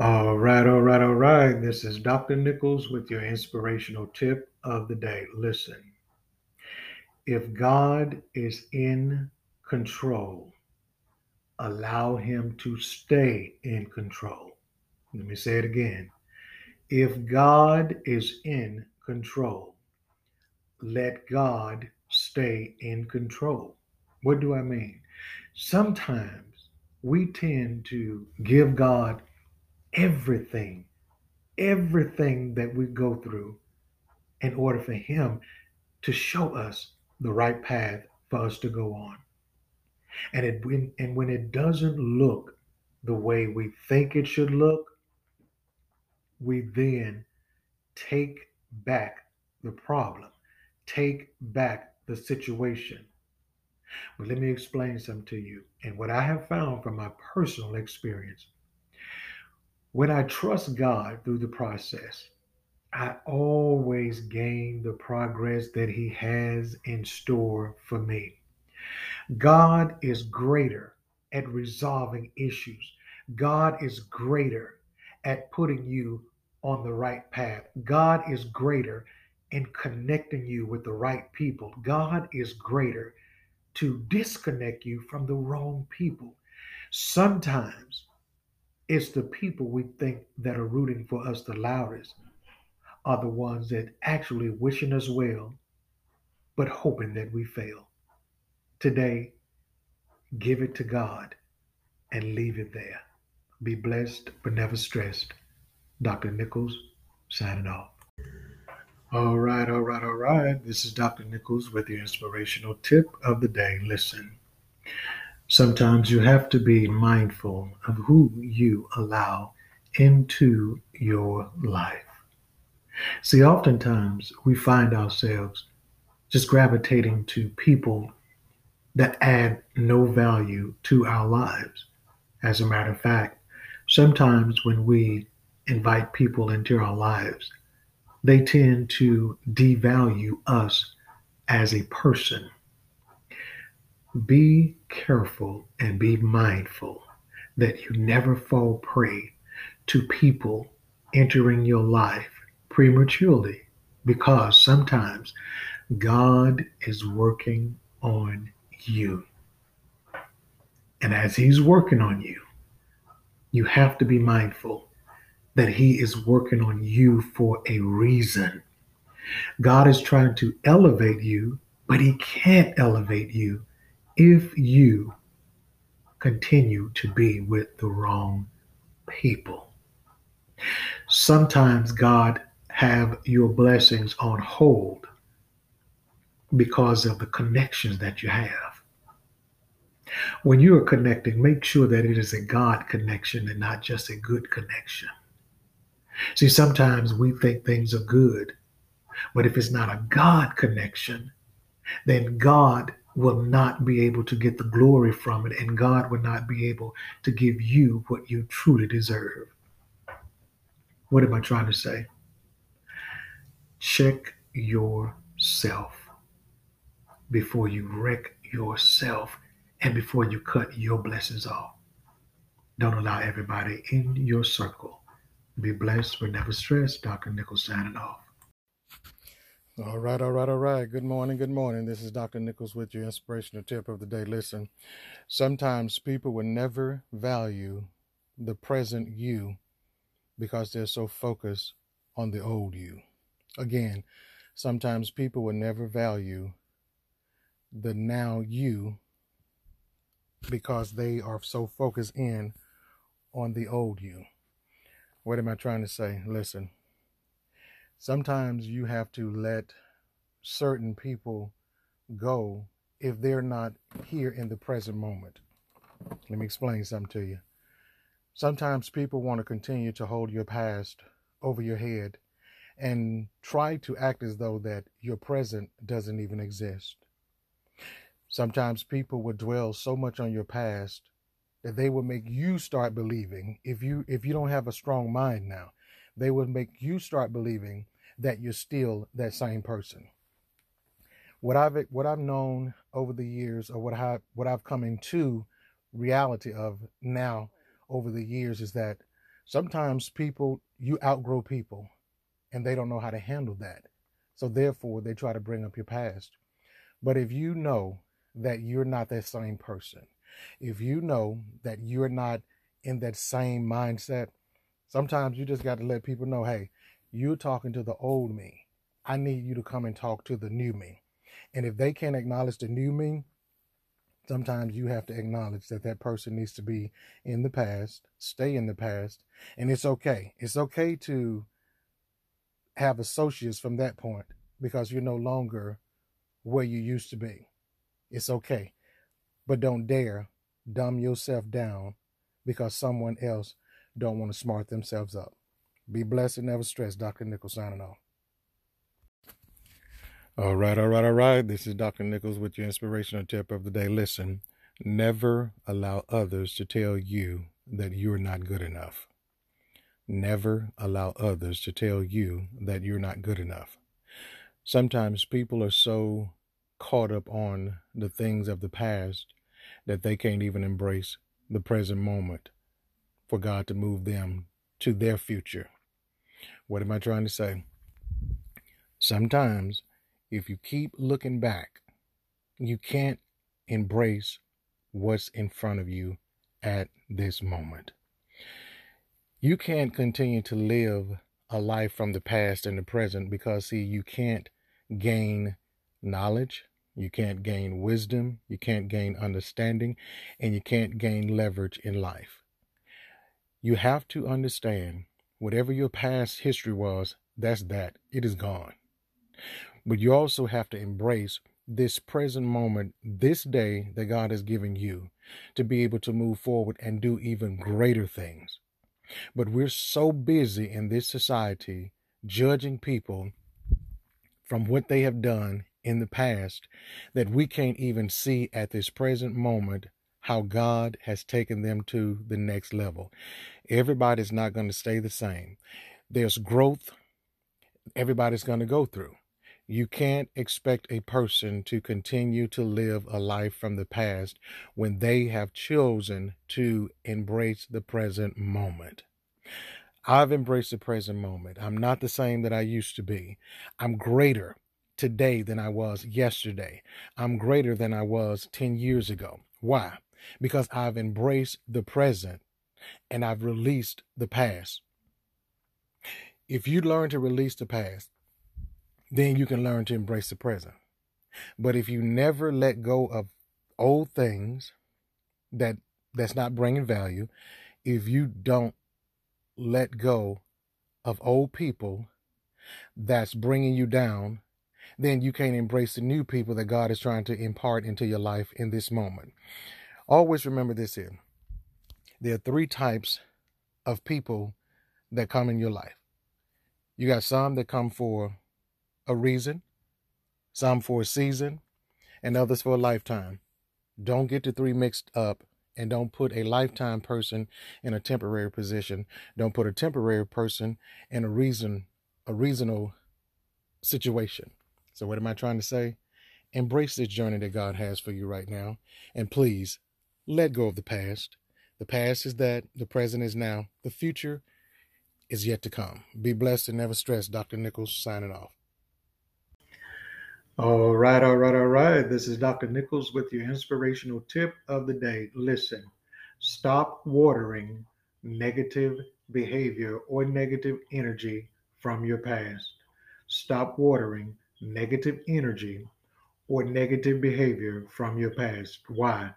All right, all right, all right. This is Dr. Nichols with your inspirational tip of the day. Listen, if God is in control, allow him to stay in control. Let me say it again. If God is in control, let God stay in control. What do I mean? Sometimes we tend to give God everything, everything that we go through in order for Him to show us the right path for us to go on. And it when and when it doesn't look the way we think it should look, we then take back the problem, take back the situation. But let me explain something to you. And what I have found from my personal experience when I trust God through the process, I always gain the progress that He has in store for me. God is greater at resolving issues. God is greater at putting you on the right path. God is greater in connecting you with the right people. God is greater to disconnect you from the wrong people. Sometimes it's the people we think that are rooting for us the loudest are the ones that actually wishing us well, but hoping that we fail. Today, give it to God and leave it there. Be blessed, but never stressed. Dr. Nichols, signing off. All right, all right, all right. This is Dr. Nichols with your inspirational tip of the day. Listen. Sometimes you have to be mindful of who you allow into your life. See, oftentimes we find ourselves just gravitating to people that add no value to our lives. As a matter of fact, sometimes when we invite people into our lives, they tend to devalue us as a person be careful and be mindful that you never fall prey to people entering your life prematurely because sometimes God is working on you. And as He's working on you, you have to be mindful that He is working on you for a reason. God is trying to elevate you, but He can't elevate you if you continue to be with the wrong people. Sometimes God have your blessings on hold because of the connections that you have. When you are connecting, make sure that it is a God connection and not just a good connection. See, sometimes we think things are good, but if it's not a God connection, then God will not be able to get the glory from it, and God will not be able to give you what you truly deserve. What am I trying to say? Check yourself before you wreck yourself and before you cut your blessings off. Don't allow everybody in your circle. Be blessed but never stressed. Dr. Nichols signing off. All right, all right, all right. Good morning, good morning. This is Dr. Nichols with your inspirational tip of the day. Listen, sometimes people will never value the present you because they're so focused on the old you. Again, sometimes people will never value the now you because they are so focused in on the old you. What am I trying to say? Listen, sometimes you have to let certain people go if they're not here in the present moment. Let me explain something to you. Sometimes people want to continue to hold your past over your head and try to act as though that your present doesn't even exist. Sometimes people would dwell so much on your past that they will make you start believing if you if you don't have a strong mind now, they would make you start believing that you're still that same person. What I've what I've known over the years, or what I what I've come into reality of now over the years, is that Sometimes people, you outgrow people and they don't know how to handle that. So therefore, they try to bring up your past. But if you know that you're not that same person, if you know that you're not in that same mindset, sometimes you just got to let people know, hey, you're talking to the old me. I need you to come and talk to the new me. And if they can't acknowledge the new me, sometimes you have to acknowledge that that person needs to be in the past, stay in the past, and it's okay. It's okay to have associates from that point because you're no longer where you used to be. It's okay. But don't dare dumb yourself down because someone else don't want to smart themselves up. Be blessed and never stress. Dr. Nichols signing off. All right, all right, all right. This is Dr. Nichols with your inspirational tip of the day. Listen, never allow others to tell you that you're not good enough. Never allow others to tell you that you're not good enough. Sometimes people are so caught up on the things of the past that they can't even embrace the present moment for God to move them to their future. What am I trying to say? Sometimes if you keep looking back, you can't embrace what's in front of you at this moment. You can't continue to live a life from the past and the present because, see, you can't gain knowledge, you can't gain wisdom, you can't gain understanding, and you can't gain leverage in life. You have to understand whatever your past history was, that's that. It is gone. But you also have to embrace this present moment, this day that God has given you to be able to move forward and do even greater things. But we're so busy in this society judging people from what they have done in the past that we can't even see at this present moment how God has taken them to the next level. Everybody's not going to stay the same. There's growth everybody's going to go through. You can't expect a person to continue to live a life from the past when they have chosen to embrace the present moment. I've embraced the present moment. I'm not the same that I used to be. I'm greater today than I was yesterday. I'm greater than I was 10 years ago. Why? Because I've embraced the present and I've released the past. If you learn to release the past, then you can learn to embrace the present. But if you never let go of old things that that's not bringing value, if you don't let go of old people that's bringing you down, then you can't embrace the new people that God is trying to impart into your life in this moment. Always remember this here. There are three types of people that come in your life. You got some that come for a reason, some for a season, and others for a lifetime. Don't get the three mixed up and don't put a lifetime person in a temporary position. Don't put a temporary person in a reason a reasonable situation. So what am I trying to say? Embrace this journey that God has for you right now and please let go of the past. The past is that, the present is now, the future is yet to come. Be blessed and never stress. Dr. Nichols signing off. All right, all right, all right. This is Dr. Nichols with your inspirational tip of the day. Listen, stop watering negative behavior or negative energy from your past. Stop watering negative energy or negative behavior from your past. Why?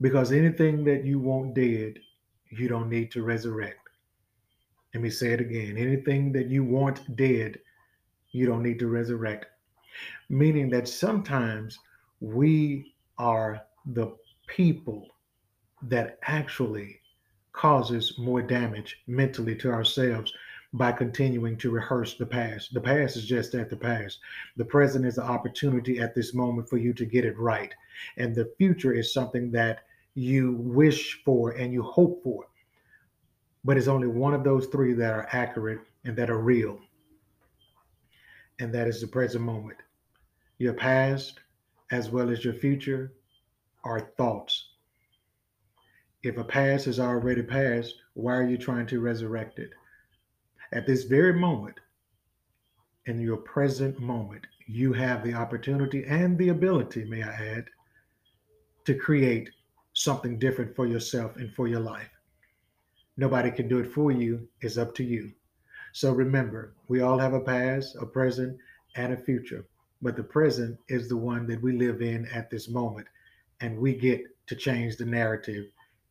Because anything that you want dead, you don't need to resurrect. Let me say it again. Anything that you want dead, you don't need to resurrect meaning that sometimes we are the people that actually causes more damage mentally to ourselves by continuing to rehearse the past. The past is just at the past. The present is an opportunity at this moment for you to get it right. And the future is something that you wish for and you hope for. But it's only one of those three that are accurate and that are real. And that is the present moment. Your past, as well as your future, are thoughts. If a past is already past, why are you trying to resurrect it? At this very moment, in your present moment, you have the opportunity and the ability, may I add, to create something different for yourself and for your life. Nobody can do it for you, it's up to you. So remember, we all have a past, a present, and a future, but the present is the one that we live in at this moment, and we get to change the narrative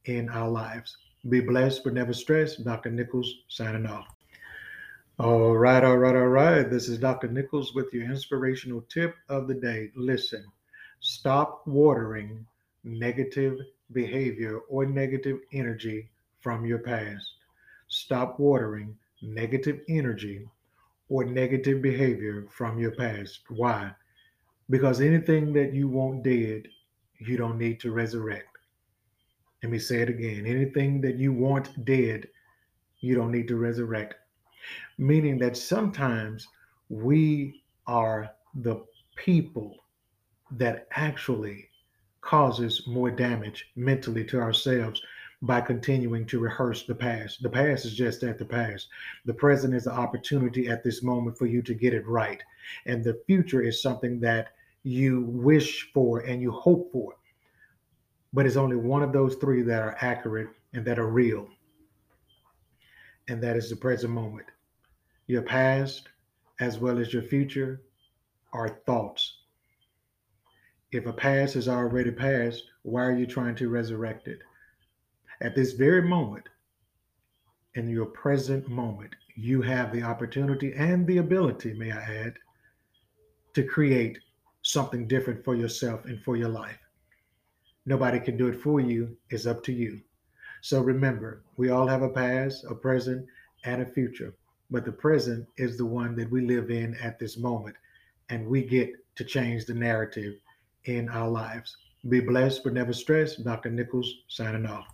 in our lives. Be blessed, but never stressed. Dr. Nichols signing off. All right, all right, all right. This is Dr. Nichols with your inspirational tip of the day. Listen, stop watering negative behavior or negative energy from your past. Stop watering negative energy or negative behavior from your past. Why? Because anything that you want dead, you don't need to resurrect. Let me say it again. Anything that you want dead, you don't need to resurrect. Meaning that sometimes we are the people that actually causes more damage mentally to ourselves by continuing to rehearse the past. The past is just at the past. The present is an opportunity at this moment for you to get it right. And the future is something that you wish for and you hope for. But it's only one of those three that are accurate and that are real. And that is the present moment. Your past, as well as your future, are thoughts. If a past is already past, why are you trying to resurrect it? At this very moment, in your present moment, you have the opportunity and the ability, may I add, to create something different for yourself and for your life. Nobody can do it for you, it's up to you. So remember, we all have a past, a present, and a future, but the present is the one that we live in at this moment, and we get to change the narrative in our lives. Be blessed but never stressed. Dr. Nichols signing off.